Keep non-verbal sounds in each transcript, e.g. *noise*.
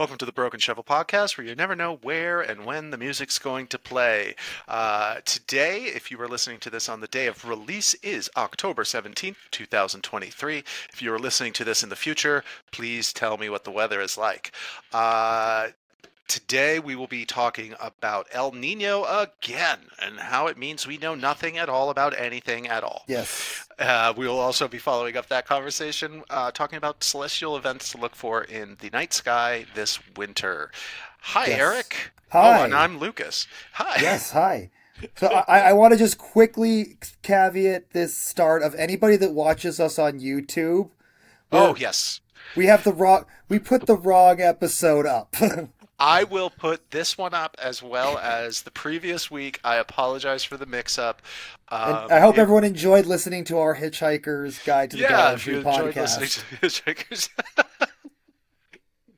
Welcome to the Broken Shovel podcast, where you never know where and when the music's going to play. Uh, today, if you are listening to this on the day of release, is October 17th, 2023. If you are listening to this in the future, please tell me what the weather is like. Uh, Today, we will be talking about El Nino again and how it means we know nothing at all about anything at all. Yes. Uh, we will also be following up that conversation, uh, talking about celestial events to look for in the night sky this winter. Hi, Yes. Eric. Hi. Oh, and I'm Lucas. Hi. Yes, *laughs* hi. So I, I want to just quickly caveat this start of anybody that watches us on YouTube. Oh, yes. We have the wrong. We put the wrong episode up. *laughs* I will put this one up as well as the previous week. I apologize for the mix-up. Um, I hope it- everyone enjoyed listening to our Hitchhiker's Guide to the yeah, Galaxy podcast. Hitchhikers. *laughs*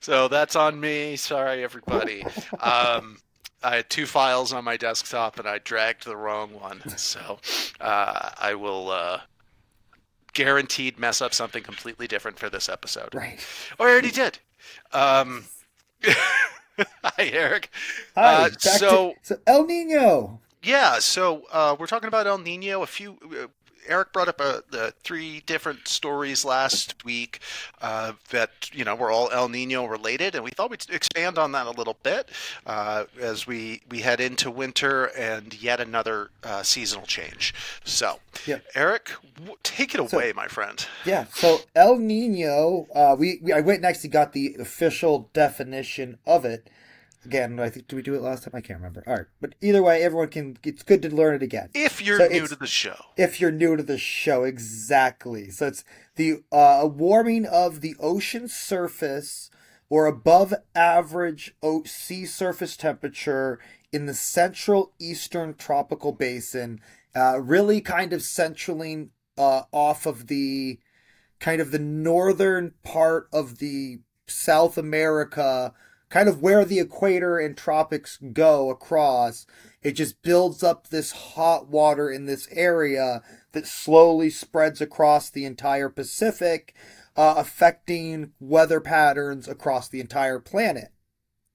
so that's on me. Sorry, everybody. Um, I had two files on my desktop and I dragged the wrong one. So uh, I will uh, guaranteed mess up something completely different for this episode. Right. Or I already did. Um, *laughs* *laughs* hi, Eric. Hi. Uh, back so- to, so El Nino. Yeah, so uh, we're talking about El Nino. A few. Eric brought up uh, the three different stories last week uh, that you know were all El Nino related, and we thought we'd expand on that a little bit uh, as we we head into winter and yet another uh, seasonal change. So, Yep. Eric, w- take it So- away, my friend. Yeah. So El Nino. Uh, we, we I went and actually got the official definition of it. Again, I think did we do it last time? I can't remember. All right, but either way, everyone can. It's good to learn it again. If you're So new to the show, if you're new to the show exactly so it's the uh, warming of the ocean surface or above average sea surface temperature in the central eastern tropical basin uh, really kind of centraling uh, off of the kind of the northern part of the south america kind of where the equator and tropics go across it just builds up this hot water in this area that slowly spreads across the entire Pacific, uh, affecting weather patterns across the entire planet.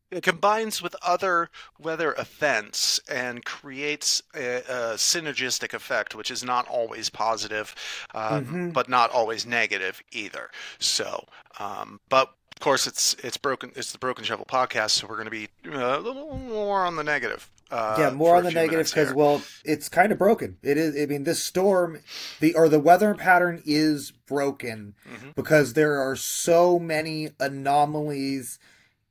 it combines with other weather events and creates a, a synergistic effect, which is not always positive, um, Mhm. but not always negative either. So, um, but of course, it's it's broken. It's the Broken Shovel podcast, so we're going to be uh, a little more on the negative. Uh, yeah, more on the negative because well, it's kind of broken. It is. I mean, this storm, the or the weather pattern is broken Mhm. because there are so many anomalies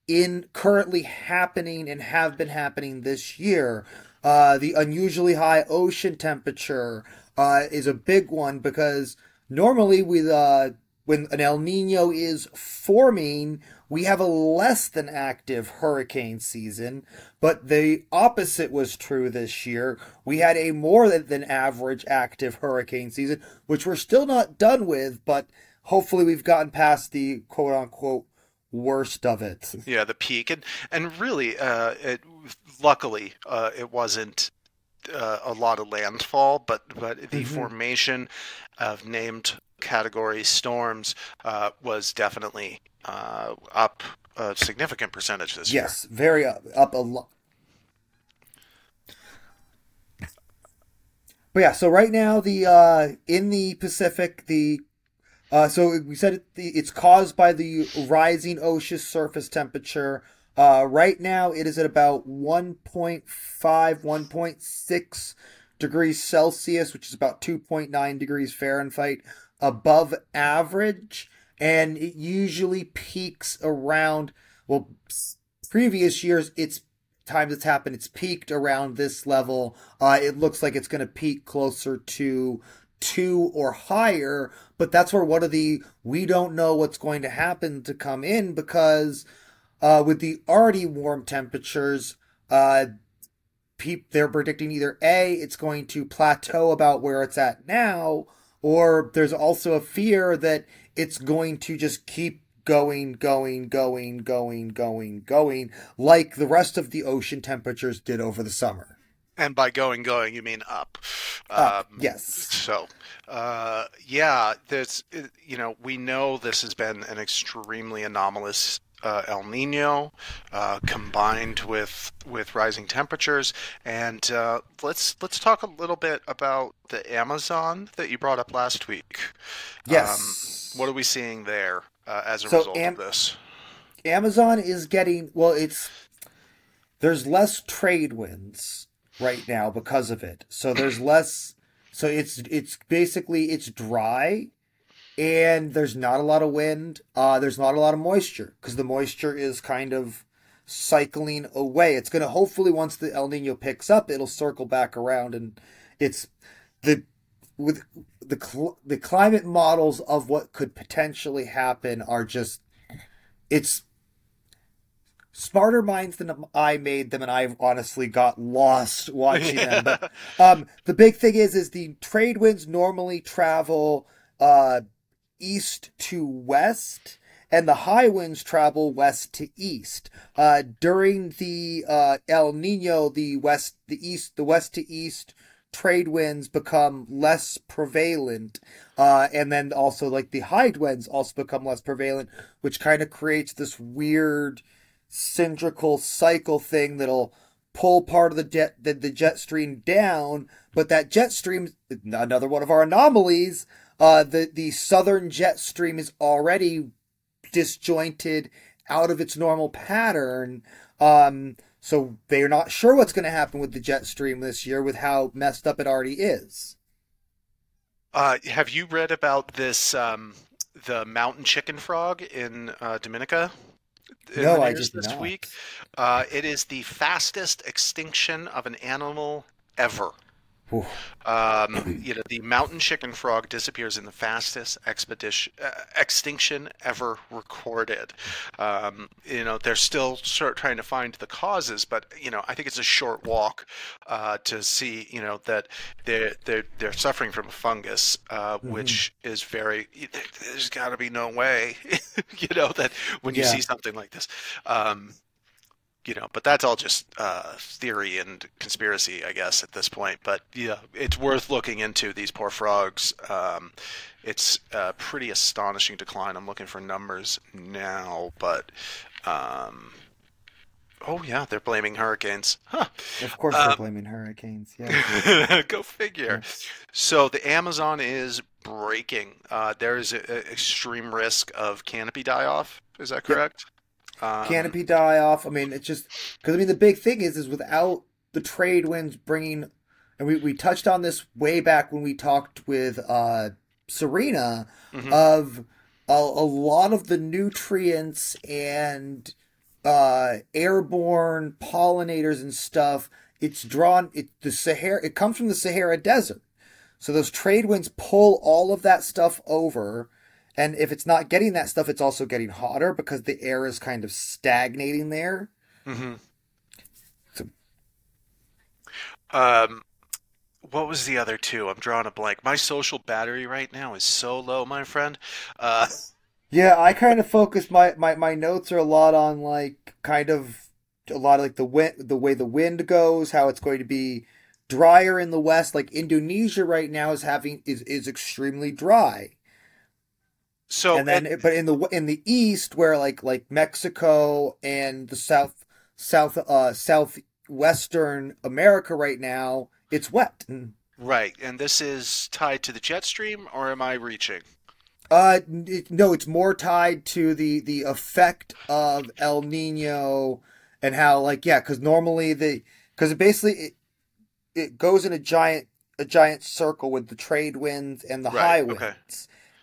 in currently happening and have been happening this year. Uh, the unusually high ocean temperature uh, is a big one because normally with uh, when an El Nino is forming, we have a less than active hurricane season. But the opposite was true this year. We had a more than, average active hurricane season, which we're still not done with, but hopefully we've gotten past the quote unquote worst of it. yeah, the peak, and and really, uh, it luckily uh, it wasn't uh, a lot of landfall, but but the Mhm. formation of named category storms uh, was definitely uh, up a significant percentage this year. Yes, very up, up a lot. But yeah, so right now the uh in the Pacific the uh so we said it, the, it's caused by the rising ocean surface temperature. Uh right now it is at about 1.5 1.6 degrees Celsius, which is about 2.9 degrees Fahrenheit above average and it usually peaks around well previous years it's times it's happened it's peaked around this level. Uh it looks like it's going to peak closer to two or higher but that's where one of the we don't know what's going to happen to come in because uh with the already warm temperatures uh peop they're predicting either a it's going to plateau about where it's at now or there's also a fear that it's going to just keep going, going, going, going, going, going, like the rest of the ocean temperatures did over the summer. And by going, going, you mean up. Up, Um, yes. So, uh, yeah, there's, you know, we know this has been an extremely anomalous uh, El Nino uh, combined with with rising temperatures. And uh, let's let's talk a little bit about the Amazon that you brought up last week. Yes. Um, what are we seeing there uh, as a So result Am- of this? Amazon is getting well. It's there's less trade winds right now because of it. So there's less. So it's it's basically it's dry, and there's not a lot of wind. Uh, there's not a lot of moisture because the moisture is kind of cycling away. It's gonna hopefully once the El Nino picks up, it'll circle back around, and it's the with the cl- the climate models of what could potentially happen are just it's smarter minds than I made them, and I've honestly got lost watching them. But *laughs* um, the big thing is, is the trade winds normally travel uh, east to west, and the high winds travel west to east. Uh, during the uh, El Nino, the west, the east, the west to east trade winds become less prevalent uh, and then also like the high winds also become less prevalent which kind of creates this weird cylindrical cycle thing that'll pull part of the jet the, the jet stream down but that jet stream another one of our anomalies uh, the the southern jet stream is already disjointed out of its normal pattern um, so they're not sure what's going to happen with the jet stream this year with how messed up it already is. Uh, have you read about this um, the mountain chicken frog in uh, Dominica? in No, I did this not. week. Uh, it is the fastest extinction of an animal ever. Um, *clears throat* you know, the mountain chicken frog disappears in the fastest expedition uh, extinction ever recorded. Um, you know, they're still sort of trying to find the causes, but you know, I think it's a short walk uh, to see, you know, that they're they're they're suffering from a fungus, uh, Mm-hmm. which is very. There's got to be no way, *laughs* you know, that when you Yeah. see something like this. Um, you know, but that's all just uh, theory and conspiracy, I guess, at this point. But yeah, it's worth looking into these poor frogs. Um, it's a pretty astonishing decline. I'm looking for numbers now, but um, oh yeah, they're blaming hurricanes. Huh. Of course, Uh, they're blaming hurricanes. Yeah. *laughs* Go figure. So the Amazon is breaking. Uh, there is a, a extreme risk of canopy die off. Is that correct? Um, Canopy die off. I mean, it's just because I mean the big thing is is without the trade winds bringing, and we we touched on this way back when we talked with uh Serena mhm. of a, a lot of the nutrients and uh airborne pollinators and stuff it's drawn it the sahara it comes from the sahara desert so those trade winds pull all of that stuff over and if it's not getting that stuff it's also getting hotter because the air is kind of stagnating there hmm So- Um, what was the other two? I'm drawing a blank. My social battery right now is so low, my friend. Uh, Yeah, I kind of focus my, my my notes are a lot on like kind of a lot of like the wind the way the wind goes, how it's going to be drier in the west. Like Indonesia right now is having is is extremely dry. So and then and- but in the in the east where like like Mexico and the south south uh southwestern America right now, it's wet. Right, and this is tied to the jet stream, or am I reaching? Uh, it, no, it's more tied to the the effect of El Nino and how like yeah, because normally the because it basically it, it goes in a giant a giant circle with the trade winds and the Right, high okay.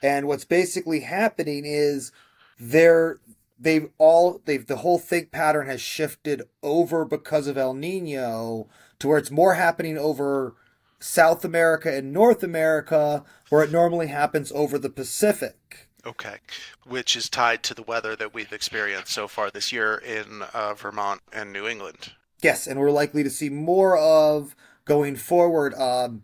And what's basically happening is they're they've all they've the whole think pattern has shifted over because of El Nino to where it's more happening over South America and North America, where it normally happens over the Pacific. Okay, which is tied to the weather that we've experienced so far this year in uh, Vermont and New England. Yes, and we're likely to see more of going forward. Um,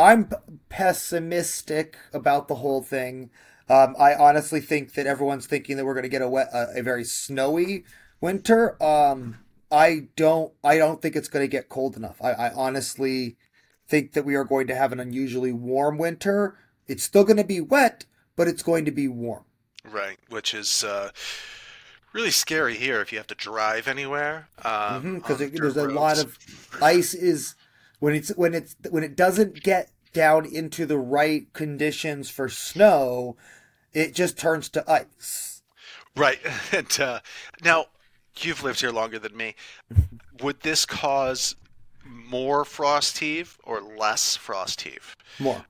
I'm p- pessimistic about the whole thing. Um, I honestly think that everyone's thinking that we're going to get a wet, a, a very snowy winter. Um, I don't. I don't think it's going to get cold enough. I, I honestly think that we are going to have an unusually warm winter. It's still going to be wet, but it's going to be warm. Right, which is uh, really scary here if you have to drive anywhere. Um, because on there's dirt a lot of ice is when it's when it's when it doesn't get down into the right conditions for snow, it just turns to ice. right. *laughs* And uh, now you've lived here longer than me. *laughs* Would this cause more frost heave or less frost heave? More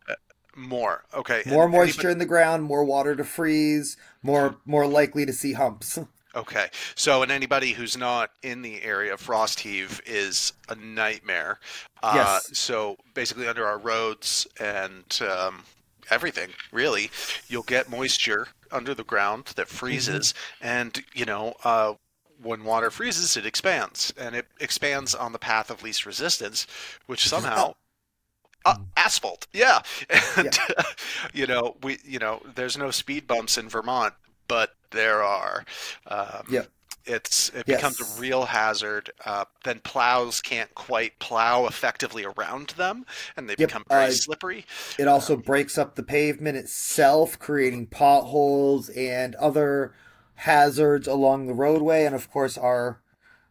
More. Okay. more And moisture even- in the ground, more water to freeze, more more likely to see humps. *laughs* Okay. So, and anybody who's not in the area, frost heave is a nightmare. Uh, Yes. So, basically, under our roads and um, everything, really, you'll get moisture under the ground that freezes. And, you know, uh, when water freezes, it expands. And it expands on the path of least resistance, which *laughs* somehow. Uh, asphalt, yeah, *laughs* and *laughs* you know we, you know, there's no speed bumps in Vermont, but there are. Um, Yep. It's it Yes. becomes a real hazard. Uh, then plows can't quite plow effectively around them, and they Yep, become very uh, slippery. It also breaks up the pavement itself, creating potholes and other hazards along the roadway. And of course, our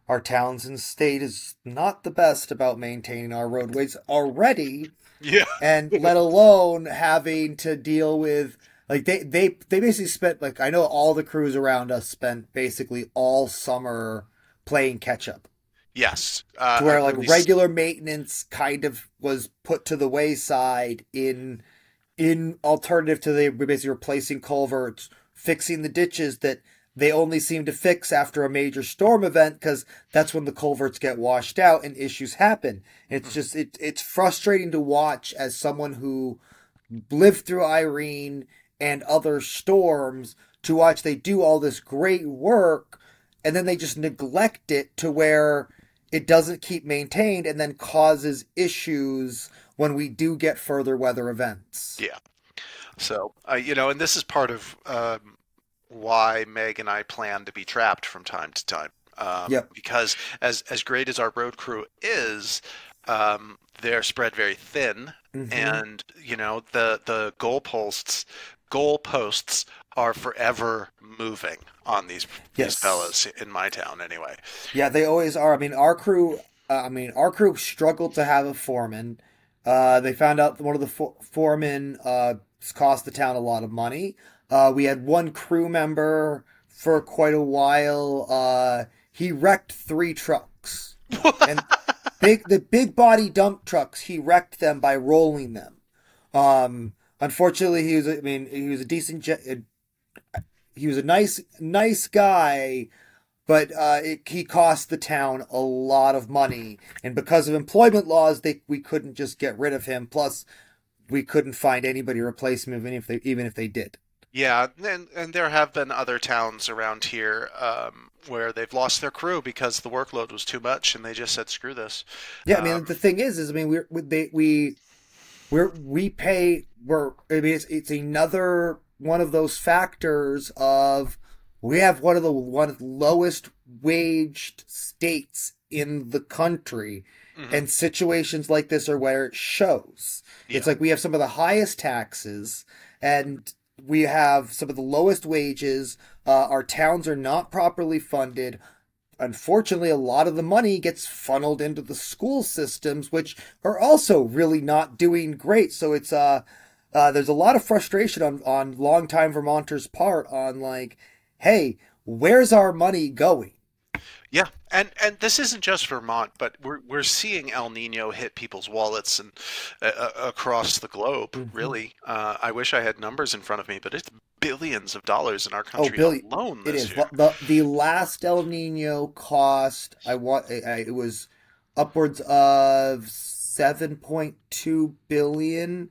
our towns and state is not the best about maintaining our roadways already, *laughs* Yeah, and let alone having to deal with like they they they basically spent like I know all the crews around us spent basically all summer playing catch up yes. Uh, to where like least- regular maintenance kind of was put to the wayside in in alternative to the basically replacing culverts, fixing the ditches that they only seem to fix after a major storm event because that's when the culverts get washed out and issues happen. It's just it, it's frustrating to watch as someone who lived through Irene and other storms to watch they do all this great work and then they just neglect it to where it doesn't keep maintained and then causes issues when we do get further weather events. Yeah. So, uh, you know, and this is part of um, why Meg and I plan to be trapped from time to time. Um, Yep. Because as as great as our road crew is, um, they're spread very thin, Mhm. and you know the the goalposts goalposts are forever moving on these these Yes. fellas in my town anyway. Yeah, they always are. I mean, our crew. Uh, I mean, our crew struggled to have a foreman. Uh, they found out one of the fo- foremen uh, cost the town a lot of money. Uh, we had one crew member for quite a while. Uh, he wrecked three trucks, *laughs* and big the big body dump trucks. He wrecked them by rolling them. Um, unfortunately, he was. I mean, he was a decent. He was a nice, nice guy but uh, it, he cost the town a lot of money, and because of employment laws, they we couldn't just get rid of him. Plus, we couldn't find anybody to replace him, even if they even if they did. Yeah, and and there have been other towns around here um, where they've lost their crew because the workload was too much, and they just said, "Screw this." Yeah, I mean Um, the thing is, is I mean we're we they, we we're we pay we're I mean it's, it's another one of those factors of we have one of the one of the lowest waged states in the country Mhm. and situations like this are where it shows it's like we have some of the highest taxes and we have some of the lowest wages uh, our towns are not properly funded unfortunately a lot of the money gets funneled into the school systems which are also really not doing great. So it's uh, uh there's a lot of frustration on on longtime vermonters part on like hey where's our money going Yeah, and and this isn't just Vermont, but we're we're seeing El Nino hit people's wallets and uh, uh, across the globe. Mhm. Really, uh, I wish I had numbers in front of me, but it's billions of dollars in our country billion- alone this is year. the the last El Nino cost. I want. It was upwards of seven point two billion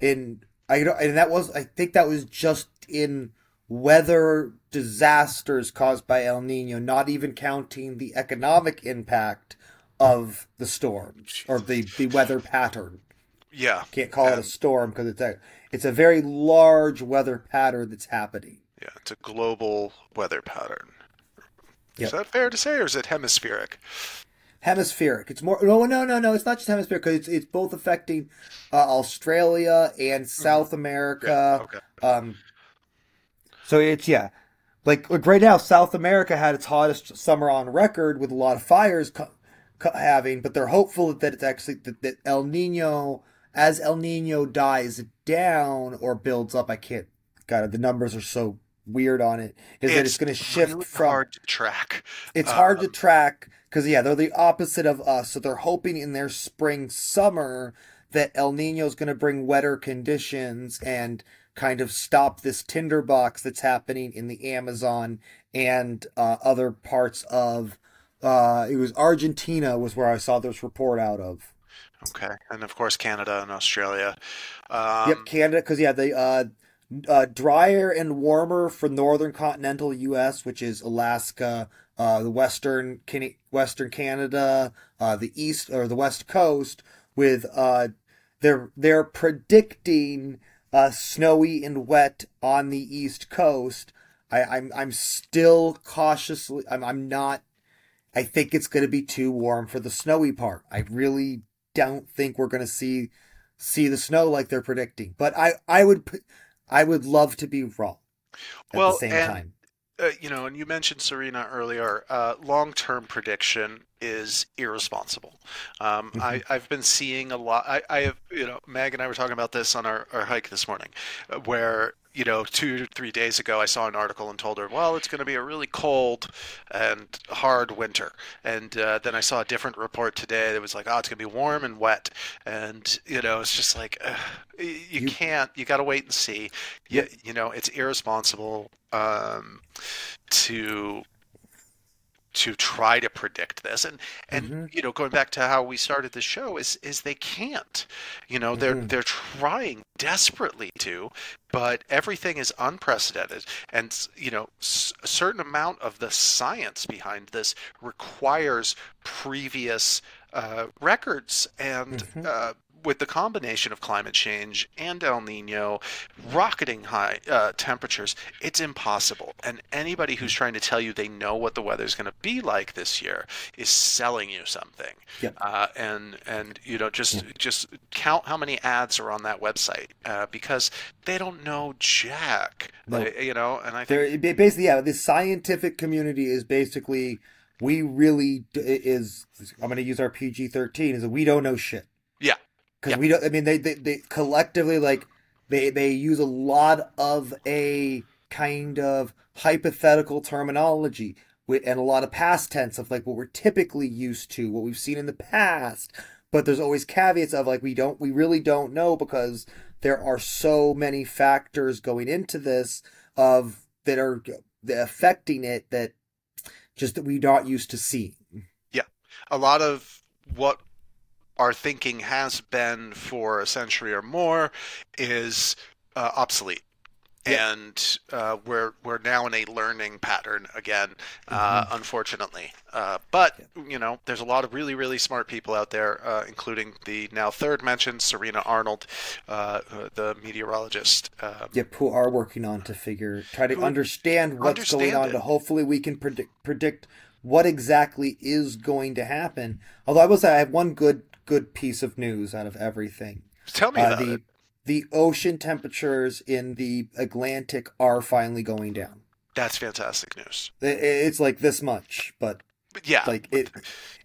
in. I don't, and that was. I think that was just in weather disasters caused by El Nino, not even counting the economic impact of the storms or the the weather pattern. Yeah, Can't call it a storm because it's a it's a very large weather pattern that's happening. yeah, it's a global weather pattern. Yep. Is that fair to say, or is it hemispheric? hemispheric. It's more no, no, no, no. It's not just hemispheric because it's it's both affecting uh, Australia and South America. Mm-hmm. Yeah, okay. Um, so it's yeah, like like right now, South America had its hottest summer on record with a lot of fires co- co- having, but they're hopeful that it's actually that, that El Nino as El Nino dies down or builds up. I can't. God, the numbers are so weird on it. Is that it's going to shift really from hard to track. it's hard to Um, track because yeah, they're the opposite of us. So they're hoping in their spring summer that El Nino is going to bring wetter conditions and kind of stop this tinderbox that's happening in the Amazon and uh, other parts of. Uh, it was Argentina was where I saw this report out of. Okay, and of course Canada and Australia. Um, yep, Canada because yeah, the uh, uh, drier and warmer for northern continental U.S., which is Alaska, uh, the western Can- western Canada, uh, the east or the west coast. With uh, they're they're predicting uh, snowy and wet on the east coast. I, I'm I'm still cautiously. I'm I'm not. I think it's going to be too warm for the snowy part. I really don't think we're going to see see the snow like they're predicting. But I I would I would love to be wrong at Well, the same and- time. Uh, you know, and you mentioned Serena earlier. Uh, long-term prediction is irresponsible. Um, Mm-hmm. I, I've been seeing a lot. I, I have, you know, Meg and I were talking about this on our, our hike this morning, uh, where you know, two or three days ago, I saw an article and told her, well, it's going to be a really cold and hard winter. And uh, then I saw a different report today that was like, oh, it's going to be warm and wet. And, you know, it's just like, uh, you, you You- can't, you got to wait and see. You, you know, it's irresponsible um, to to try to predict this and and Mhm. you know going back to how we started the show is is they can't you know they're Mhm. they're trying desperately to but everything is unprecedented and you know s- a certain amount of the science behind this requires previous uh, records and Mhm. uh, with the combination of climate change and El Nino rocketing high uh, temperatures, it's impossible. And anybody who's trying to tell you they know what the weather's going to be like this year is selling you something. Yep. Uh, and and you know just just count how many ads are on that website uh, because they don't know jack. No. Like, you know, and I think There, ba- basically, yeah, the scientific community is basically we really is. I'm going to use our PG thirteen is that we don't know shit. Because we don't. I mean, they, they they collectively like they they use a lot of a kind of hypothetical terminology and a lot of past tense of like what we're typically used to, what we've seen in the past. But there's always caveats of like we don't we really don't know because there are so many factors going into this of that are affecting it that just that we're not used to seeing. Yeah, a lot of what our thinking has been for a century or more is uh, obsolete. Yeah. And uh, we're we're now in a learning pattern again, uh, unfortunately. Uh, but you know, there's a lot of really really smart people out there, uh, including the now third mentioned Serena Arnold, the meteorologist. Um, Yep, who are working on to figure, try to understand what's going on. it. To hopefully we can predict predict what exactly is going to happen. Although I will say I have one good good piece of news out of everything. tell me Uh, about the it. the ocean temperatures in the Atlantic are finally going down. That's fantastic news. It's like this much, but yeah, like it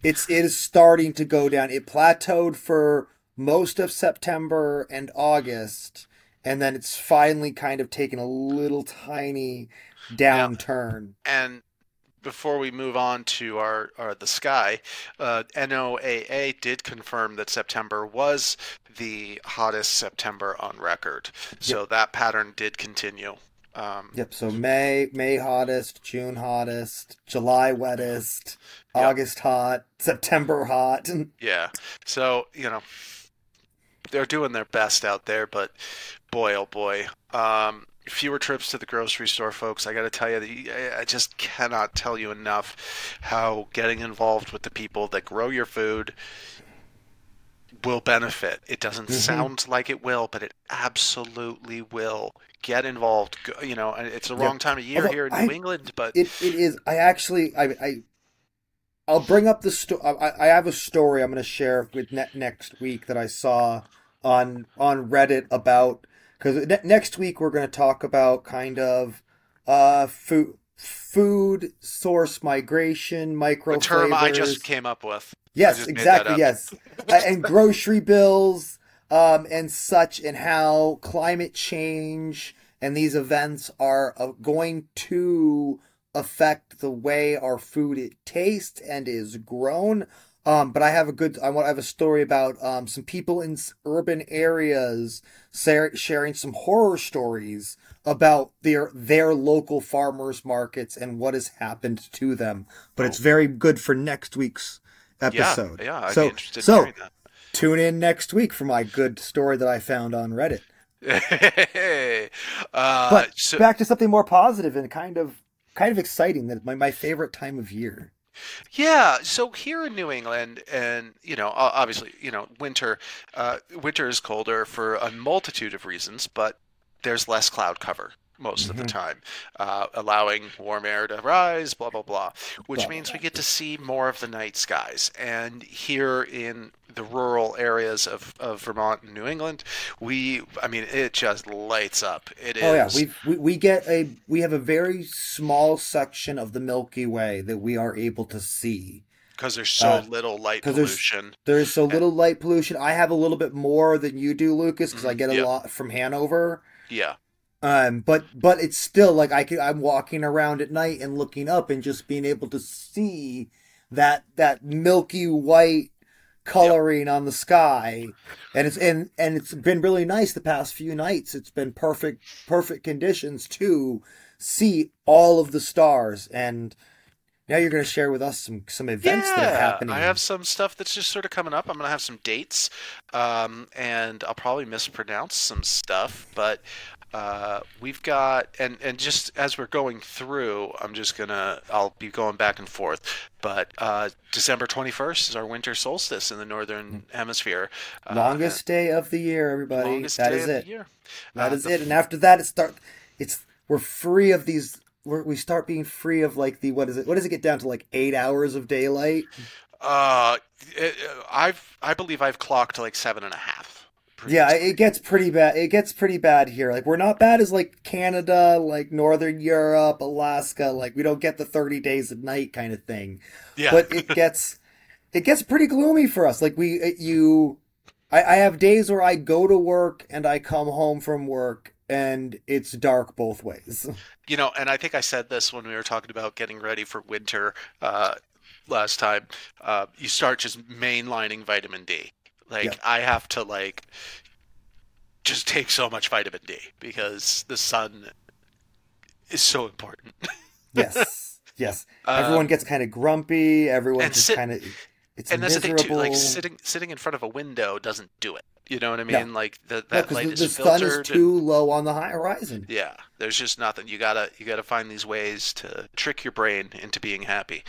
it's it is starting to go down it plateaued for most of september and august and then it's finally kind of taken a little tiny downturn And before we move on to our, our the sky, uh, NOAA did confirm that September was the hottest September on record. So that pattern did continue. Um, yep so may may hottest june hottest july wettest Yep. august hot september hot *laughs* yeah. So you know they're doing their best out there, but boy oh boy. Um, fewer trips to the grocery store, folks. I got to tell you, that I- just cannot tell you enough how getting involved with the people that grow your food will benefit. It doesn't Mhm. sound like it will, but it absolutely will. Get involved. You know, it's the wrong time of year Although here in I- New England, but it, it is i actually i i i'll bring up the sto- I, I have a story i'm going to share with ne- next week that i saw on on reddit about because ne- next week we're going to talk about kind of uh food food source migration, micro A term I just came up with. Yes, just made that exactly. Yes, Uh, and grocery bills um, and such, and how climate change and these events are uh, going to affect the way our food it tastes and is grown. Um, but I have a good. I want. I have a story about um, some people in urban areas sharing some horror stories about their their local farmers markets and what has happened to them. But it's very good for next week's episode. Yeah, yeah, I'd so be interested in so tune in next week for my good story that I found on Reddit. *laughs* uh, But so, back to something more positive and kind of kind of exciting. That my my favorite time of year. Yeah, so here in New England, and you know, obviously, you know, winter, uh, winter is colder for a multitude of reasons, but there's less cloud cover most of the Mhm. time, uh, allowing warm air to rise, blah blah blah, which means we get to see more of the night skies. And here in the rural areas of, of Vermont and New England, we, I mean, it just lights up. It is. Oh yeah, we we we get a we have a very small section of the Milky Way that we are able to see. because there's so uh, little light pollution. There is so little light pollution. I have a little bit more than you do, Lucas, because I Mhm, get a yeah. lot from Hanover. Yeah. Um, but but it's still like I could I'm walking around at night and looking up and just being able to see that that milky white coloring on the sky. And it's and and it's been really nice the past few nights. It's been perfect perfect conditions to see all of the stars. And now you're going to share with us some some events that are happening. I have some stuff that's just sort of coming up. I'm going to have some dates, um, and I'll probably mispronounce some stuff, but uh, we've got and and just as we're going through, I'm just gonna I'll be going back and forth. But uh, December 21st is our winter solstice in the northern hemisphere. Uh, longest day of the year everybody longest That day is of it the year. That Uh, is the it. And after that, it start. It's we're free of these. We're, we start being free of like the what is it? What does it get down to? Like eight hours of daylight. Uh, it, I've I believe I've clocked like seven and a half. Yeah, it gets pretty bad. It gets pretty bad here. Like we're not bad as like Canada, like Northern Europe, Alaska. Like we don't get the thirty days at night kind of thing. yeah. But it *laughs* gets it gets pretty gloomy for us. Like we you. I, I have days where I go to work and I come home from work and it's dark both ways. You know, and I think I said this when we were talking about getting ready for winter uh, last time. Uh, you start just mainlining vitamin D. Like Yeah. I have to like just take so much vitamin D because the sun is so important. *laughs* Yes, yes. Uh, Everyone gets kind of grumpy. Everyone just sit- kind of it's and that's the miserable. thing too. Like sitting sitting in front of a window doesn't do it. You know what I No. mean? Like the, No, light the, is the sun filtered. is and- too low on the high horizon. Yeah, there's just nothing. You gotta you gotta find these ways to trick your brain into being happy.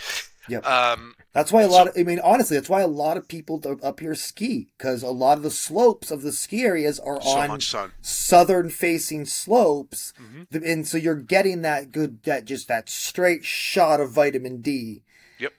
Yep. Um, That's why a lot of, I mean, honestly, that's why a lot of people up here ski because a lot of the slopes of the ski areas are so on southern facing slopes. Mhm. And so you're getting that good, that just that straight shot of vitamin D. Yep.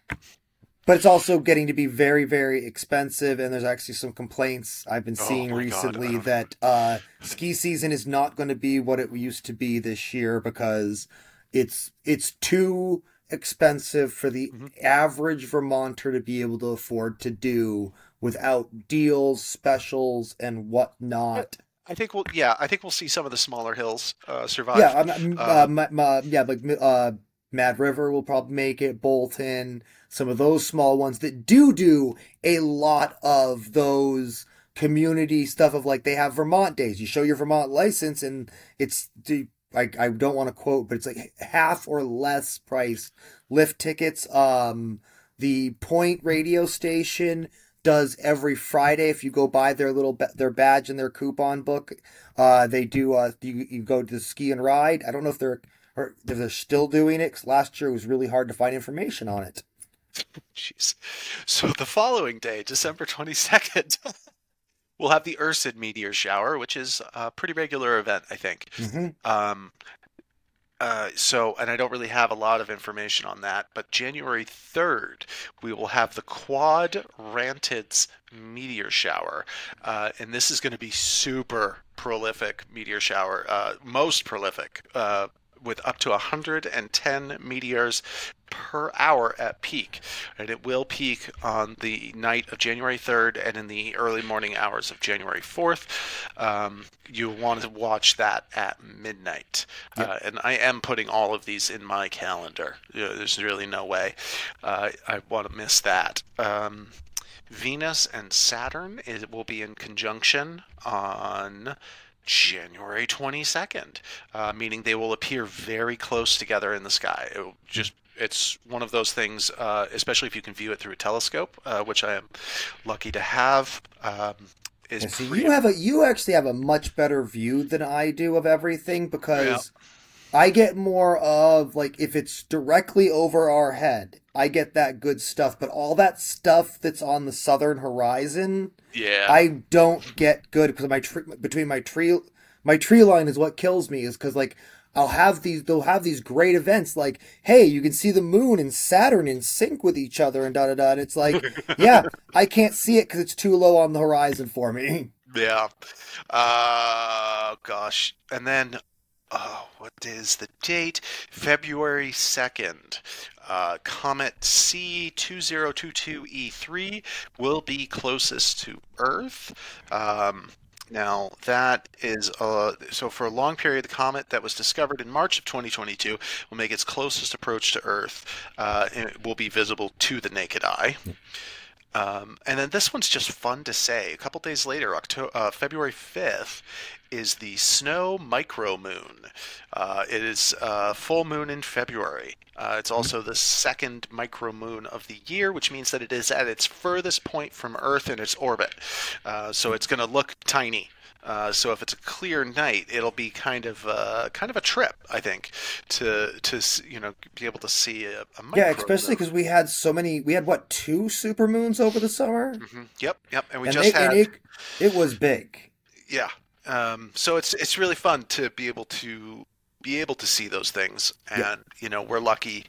But it's also getting to be very, very expensive. And there's actually some complaints I've been Oh seeing God, recently uh. that uh, ski season is not going to be what it used to be this year because it's it's too expensive for the Mhm. average Vermonter to be able to afford to do without deals, specials, and whatnot. I think we'll yeah, I think we'll see some of the smaller hills uh, survive. Yeah, uh, Um, ma- ma- yeah, like uh, Mad River will probably make it. Bolton, some of those small ones that do do a lot of those community stuff of like they have Vermont days. You show your Vermont license, and it's the I, don't want to quote, but it's like half or less price lift tickets. Um, the Point radio station does every Friday. If you go buy their little their badge and their coupon book, uh, they do. Uh, you you go to ski and ride. I don't know if they're or if they're still doing it. 'cause last year it was really hard to find information on it. *laughs* Jeez. So the following day, December 22nd, *laughs* we'll have the Ursid meteor shower, which is a pretty regular event, I think. hmm Um, uh, so, and I don't really have a lot of information on that, but January 3rd, we will have the Quad Rantids meteor shower. Uh, and this is going to be super prolific meteor shower, uh, most prolific. With up to 110 meteors per hour at peak. And it will peak on the night of January 3rd and in the early morning hours of January 4th. Um, you want to watch that at midnight. Yep. Uh, and I am putting all of these in my calendar. You know, there's really no way uh, I want to miss that. Um, Venus and Saturn it will be in conjunction on January 22nd, uh, meaning they will appear very close together in the sky. It just it's one of those things, uh, especially if you can view it through a telescope, uh, which I am lucky to have. Um, is so you have a you actually have a much better view than I do of everything because yeah. I get more of like if it's directly over our head, I get that good stuff, but all that stuff that's on the southern horizon, yeah, I don't get good because my tree between my tree my tree line is what kills me is because like I'll have these they'll have these great events like hey you can see the moon and Saturn in sync with each other and da da da and it's like *laughs* yeah I can't see it because it's too low on the horizon for me. Yeah. Uh gosh, and then oh, what is the date? February 2nd. Uh, comet C2022E3 will be closest to Earth. Um, now, that is uh, so for a long period, the comet that was discovered in March of 2022 will make its closest approach to Earth. Uh, and it will be visible to the naked eye. Um, and then this one's just fun to say. A couple days later, October, uh, February 5th, is the snow micromoon. Uh, it is a full moon in February. Uh, it's also the second micro moon of the year, which means that it is at its furthest point from Earth in its orbit. Uh, so it's going to look tiny. Uh, so if it's a clear night, it'll be kind of uh, kind of a trip, I think, to to you know be able to see a, a yeah, especially because we had so many. We had what two super moons over the summer? Mm-hmm. Yep, yep, and we and just they, had. It, it was big. Yeah, um, so it's it's really fun to be able to be able to see those things, and yeah. you know we're lucky.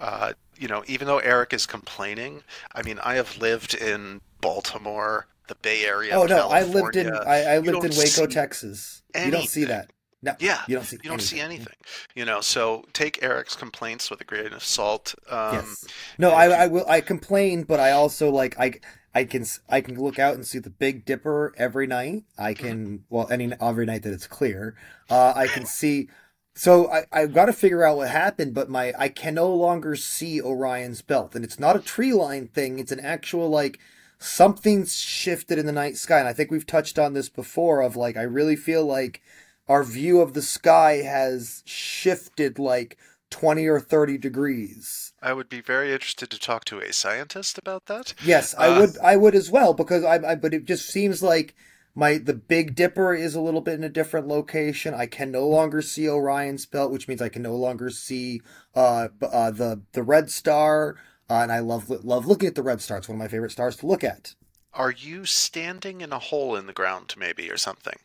Uh, you know, even though Eric is complaining, I mean, I have lived in Baltimore, the Bay Area. Oh no, California. I lived in I, I lived in Waco, Texas. Anything. You don't see that. No, yeah, you don't see. You don't anything. see anything. You know, so take Eric's complaints with a grain of salt. Um, yes. No, I, I will. I complain, but I also like I I can I can look out and see the Big Dipper every night. I mm-hmm. can well any every night that it's clear. Uh, I can see. So I I've got to figure out what happened, but my I can no longer see Orion's belt, and it's not a tree line thing. It's an actual like something's shifted in the night sky, and I think we've touched on this before. Of like I really feel like our view of the sky has shifted like 20 or 30 degrees. I would be very interested to talk to a scientist about that. Yes, I uh, would I would as well because I, I but it just seems like my the Big Dipper is a little bit in a different location. I can no longer see Orion's belt, which means I can no longer see uh, uh the the red star. Uh, and I love love looking at the red star. It's one of my favorite stars to look at. Are you standing in a hole in the ground, maybe, or something?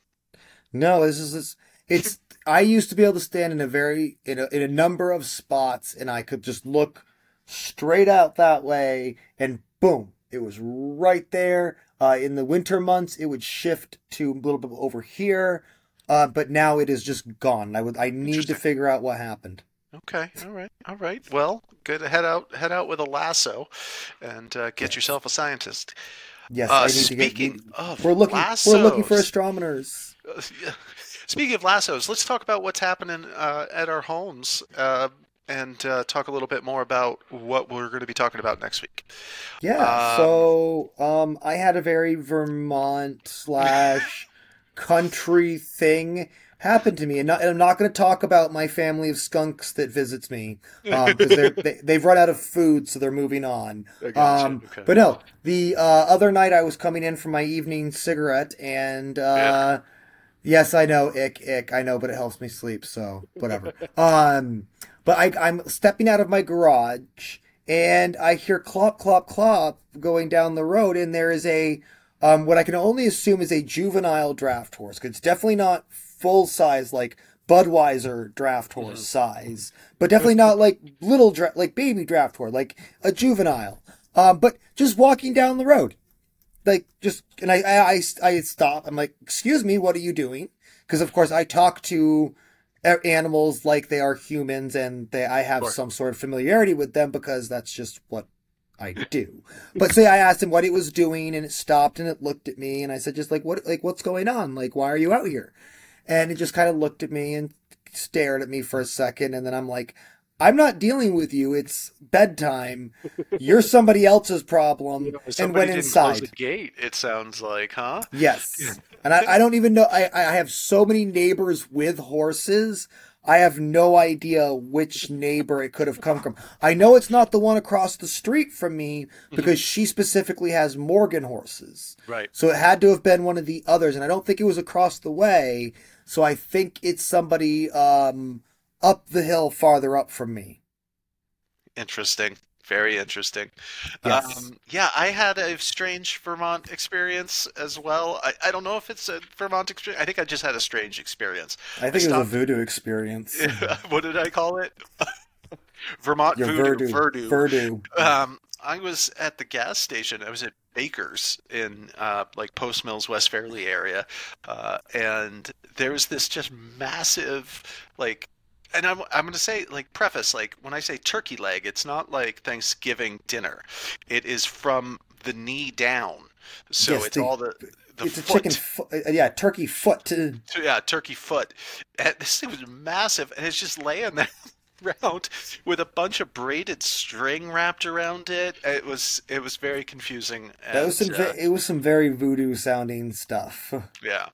No, this is this. It's I used to be able to stand in a very in a, in a number of spots, and I could just look straight out that way, and boom, it was right there. Uh, in the winter months, it would shift to a little bit over here, uh, but now it is just gone. I would I need to figure out what happened. Okay, all right, all right. Well, good. Head out, head out with a lasso, and uh, get yes. yourself a scientist. Yes, uh, speaking get. of we're looking, lassos, we're looking for astronomers. *laughs* Speaking of lassos, let's talk about what's happening uh, at our homes uh, and uh, talk a little bit more about what we're going to be talking about next week. Yeah. Um, so um, I had a very Vermont slash *laughs* country thing happen to me, and, not, and I'm not going to talk about my family of skunks that visits me because um, *laughs* they, they've run out of food, so they're moving on. Um, okay. But no, the uh, other night I was coming in for my evening cigarette, and uh. Yes, I know, ick, ick. I know, but it helps me sleep, so whatever. *laughs* um, but I, I'm stepping out of my garage, and I hear clop, clop, clop going down the road, and there is a, um, what I can only assume is a juvenile draft horse. It's definitely not full size like Budweiser draft horse mm. size, but definitely not like little dra- like baby draft horse, like a juvenile. Um, but just walking down the road like just and I I I stop. I'm like, excuse me, what are you doing? Because of course I talk to animals like they are humans, and they I have Sure. some sort of familiarity with them because that's just what I do. But say I asked him what it was doing, and it stopped, and it looked at me, and I said, just like what, like what's going on? Like why are you out here? And it just kind of looked at me and stared at me for a second, and then I'm like. I'm not dealing with you. It's bedtime. *laughs* You're somebody else's problem. and Somebody went didn't close inside. the gate. It sounds like, huh? Yes. And I, I don't even know. I, I have so many neighbors with horses. I have no idea which neighbor it could have come from. I know it's not the one across the street from me because she specifically has Morgan horses. Right. So it had to have been one of the others. And I don't think it was across the way. So I think it's somebody um, up the hill farther up from me. Interesting. Very interesting. Yes. Um, yeah, I had a strange Vermont experience as well. I, I don't know if it's a Vermont experience. I think I just had a strange experience. I think it was a voodoo experience. *laughs* what did I call it? *laughs* Vermont Your voodoo. voodoo. Voodoo. Voodoo. Um, I was at the gas station. I was at Baker's in uh, like Post Mills, West Fairlee area, uh, and there was this just massive like. And I'm I'm gonna say like preface like when I say turkey leg, it's not like Thanksgiving dinner. It is from the knee down, so Yes, it's the- all the the it's a chicken, fo- uh, yeah, turkey foot. To, Yeah, turkey foot. And this thing was massive, and it's just laying there *laughs* around with a bunch of braided string wrapped around it. It was it was very confusing. That was some. uh, it was some very voodoo sounding stuff. *laughs* yeah.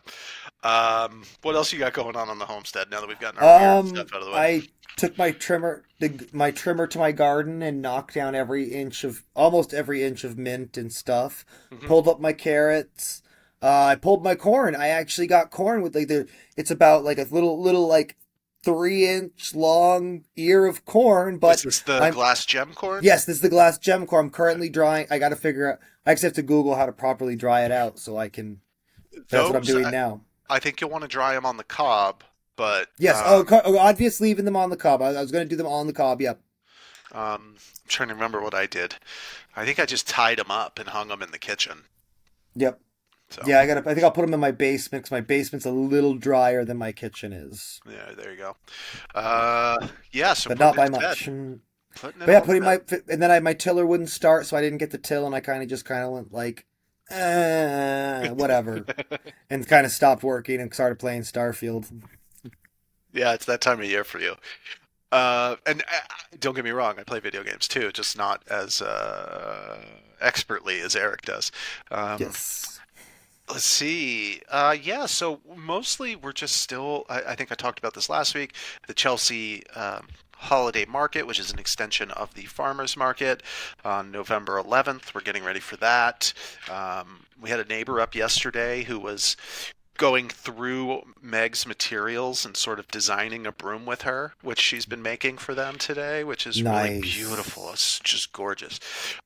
Um, what else you got going on on the homestead now that we've gotten our Um, stuff out of the way? I took my trimmer, the, my trimmer to my garden and knocked down every inch of, almost every inch of mint and stuff. Mhm. Pulled up my carrots. Uh, I pulled my corn. I actually got corn with like the. It's about like a little, little like three inch long ear of corn, but is this the I'm- glass gem corn? Yes, this is the glass gem core. I'm currently drying. I got to figure out. I just have to Google how to properly dry it out so I can. That's what I'm doing I, now. I think you'll want to dry them on the cob, but Yes. um, oh, obviously leaving them on the cob. I, I was going to do them on the cob. Yep. um, I'm trying to remember what I did. I think I just tied them up and hung them in the kitchen. Yep. So. Yeah, I got. to I think I'll put them in my basement because my basement's a little drier than my kitchen is, Yeah, there you go. Uh, yeah, so but not by putting it to much. Mm. But yeah, putting my and then I my tiller wouldn't start, so I didn't get the till, and I kind of just kind of went like, uh, whatever, *laughs* and kind of stopped working and started playing Starfield. Yeah, it's that time of year for you. Uh, and uh, don't get me wrong, I play video games too, just not as uh, expertly as Eric does. Um, Yes. Let's see. Uh, yeah, so mostly we're just still. I, I think I talked about this last week. The Chelsea um, Holiday Market, which is an extension of the Farmers Market, on November 11th. We're getting ready for that. Um, we had a neighbor up yesterday who was going through Meg's materials and sort of designing a broom with her, which she's been making for them today, which is really beautiful. It's just gorgeous.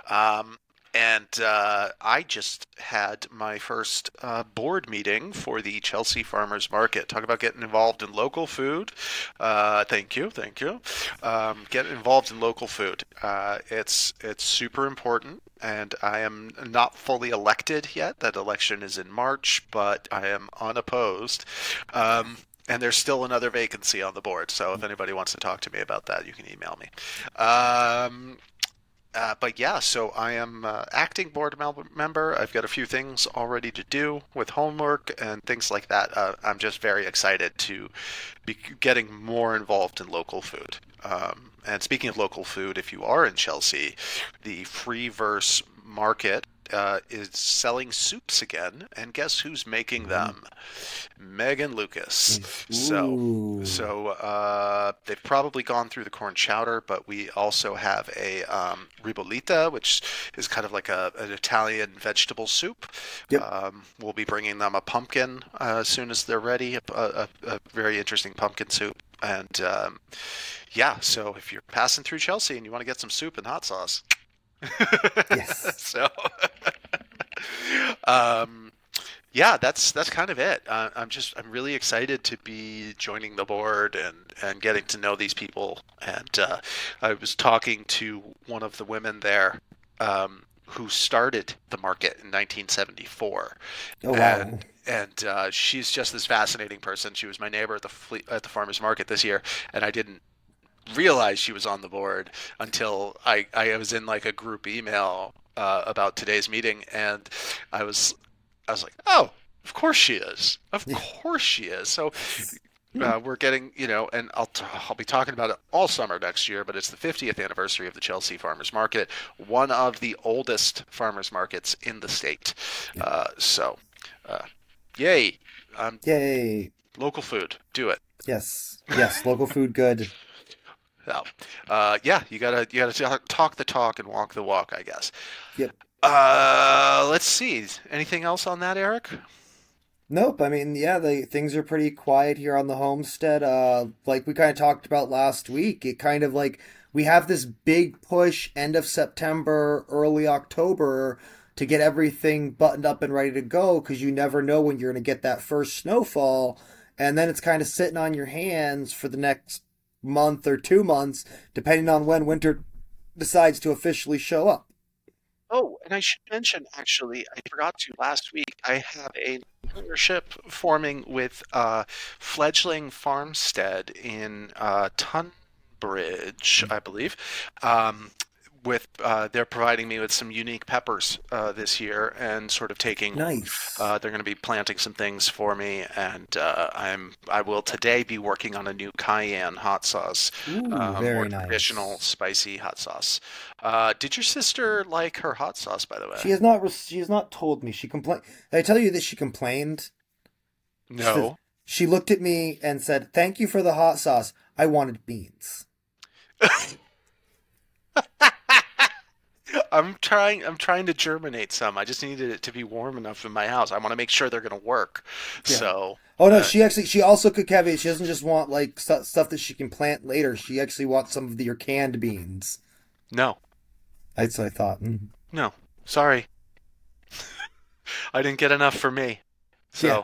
Um, and uh, I just had my first uh, board meeting for the Chelsea Farmers Market. Talk about getting involved in local food. Uh, thank you, thank you. Um, get involved in local food. Uh, it's it's super important, and I am not fully elected yet. That election is in March, but I am unopposed. Um, and there's still another vacancy on the board, so if anybody wants to talk to me about that, you can email me. Um, uh, but yeah, so I am uh, acting board member. I've got a few things already to do with homework and things like that. Uh, I'm just very excited to be getting more involved in local food. Um, and speaking of local food, if you are in Chelsea, the Free Verse Market uh, is selling soups again, and guess who's making them? Meg and Lucas. So. Ooh. So uh, they've probably gone through the corn chowder, but we also have a um, ribollita, which is kind of like a, an Italian vegetable soup. Yep. Um, we'll be bringing them a pumpkin uh, as soon as they're ready, a, a, a very interesting pumpkin soup. And um, yeah, so if you're passing through Chelsea and you want to get some soup and hot sauce, Yes. *laughs* so, *laughs* um, yeah, that's that's kind of it. Uh, I'm just I'm really excited to be joining the board and and getting to know these people. And uh, I was talking to one of the women there. Um, who started the market in 1974. Oh wow. And, and uh, she's just this fascinating person. She was my neighbor at the fle- at the farmers market this year, and I didn't realize she was on the board until I, I was in like a group email uh, about today's meeting, and I was I was like, oh, of course she is, of course she is. So uh, we're getting, you know, and I'll, t- I'll be talking about it all summer next year, but it's the 50th anniversary of the Chelsea Farmers Market, one of the oldest farmers markets in the state. Uh, so, uh, yay. Um, Yay. local food, do it. Yes. Yes. Local food good. So, uh, yeah, you gotta you gotta talk- talk the talk and walk the walk, I guess. Yep. Uh, let's see. Anything else on that, Eric? Nope. I mean, yeah, the things are pretty quiet here on the homestead. Uh, like we kind of talked about last week, it kind of like we have this big push end of September, early October to get everything buttoned up and ready to go because you never know when you're going to get that first snowfall, and then it's kind of sitting on your hands for the next month or two months, depending on when winter decides to officially show up. Oh, and I should mention actually, I forgot to last week. I have a partnership forming with uh, Fledgling Farmstead in uh, Tunbridge, I believe. Um, with uh, they're providing me with some unique peppers uh, this year, and sort of taking. Nice. Uh, they're going to be planting some things for me, and uh, I'm I will today be working on a new cayenne hot sauce, Ooh, uh, very more nice. traditional spicy hot sauce. Uh, did your sister like her hot sauce, by the way? She has not. She has not told me. She complained. Did I tell you that she complained? no. She looked at me and said, "Thank you for the hot sauce. I wanted beans." *laughs* I'm trying. I'm trying to germinate some. I just needed it to be warm enough in my house. I want to make sure they're going to work. Yeah. So Oh no, Uh, she actually she also could caveat. She doesn't just want like stu- stuff that she can plant later. She actually wants some of the, your canned beans. no, That's what I thought. Mm. no, sorry. *laughs* I didn't get enough for me. So Yeah.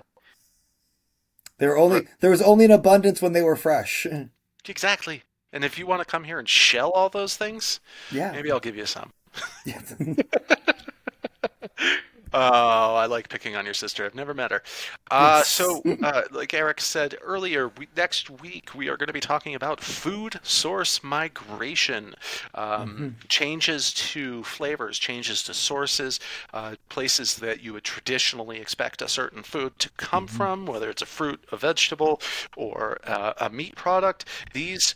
There were only there was only an abundance when they were fresh. *laughs* exactly. And if you want to come here and shell all those things, Yeah. maybe I'll give you some. *laughs* Oh, I like picking on your sister. I've never met her. Uh, so, uh, like Eric said earlier, we, next week we are going to be talking about food source migration, um, changes to flavors, changes to sources, uh, places that you would traditionally expect a certain food to come from, whether it's a fruit, a vegetable, or uh, a meat product. These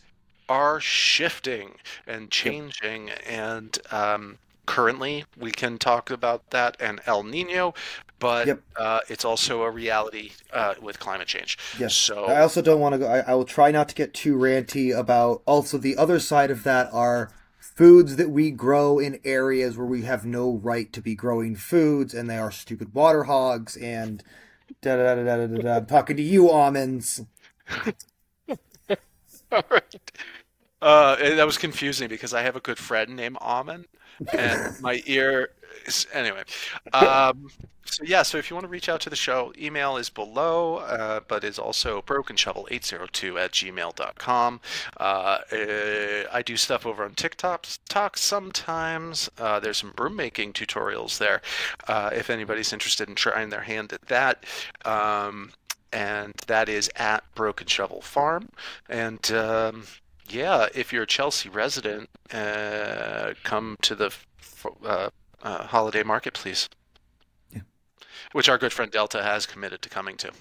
are shifting and changing, and um, currently we can talk about that and El Nino, but Yep. uh, it's also a reality uh, with climate change. Yes. So I also don't want to go. I, I will try not to get too ranty about. Also, the other side of that are foods that we grow in areas where we have no right to be growing foods, and they are stupid water hogs. And da da da da da da. da. I'm talking to you, almonds. *laughs* *laughs* All right. Uh, that was confusing because I have a good friend named Amen, and *laughs* my ear. Is, anyway, um, so yeah. So if you want to reach out to the show, email is below, uh, but is also brokenshovel802 at gmail.com. Uh, uh, I do stuff over on TikTok talk sometimes. Uh, there's some broom making tutorials there. Uh, if anybody's interested in trying their hand at that. Um, and that is at Broken Shovel Farm. And um, yeah, if you're a Chelsea resident, uh, come to the uh, uh, holiday market, please. Yeah. Which our good friend Delta has committed to coming to.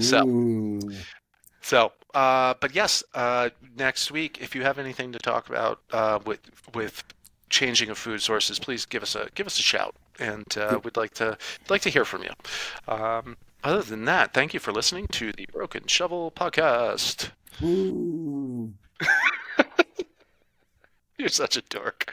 So- Ooh. So, uh, but yes, uh, next week, if you have anything to talk about uh, with with changing of food sources, please give us a give us a shout, and uh, we'd like to like to hear from you. Um, other than that, thank you for listening to the Broken Shovel podcast. *laughs* You're such a dork.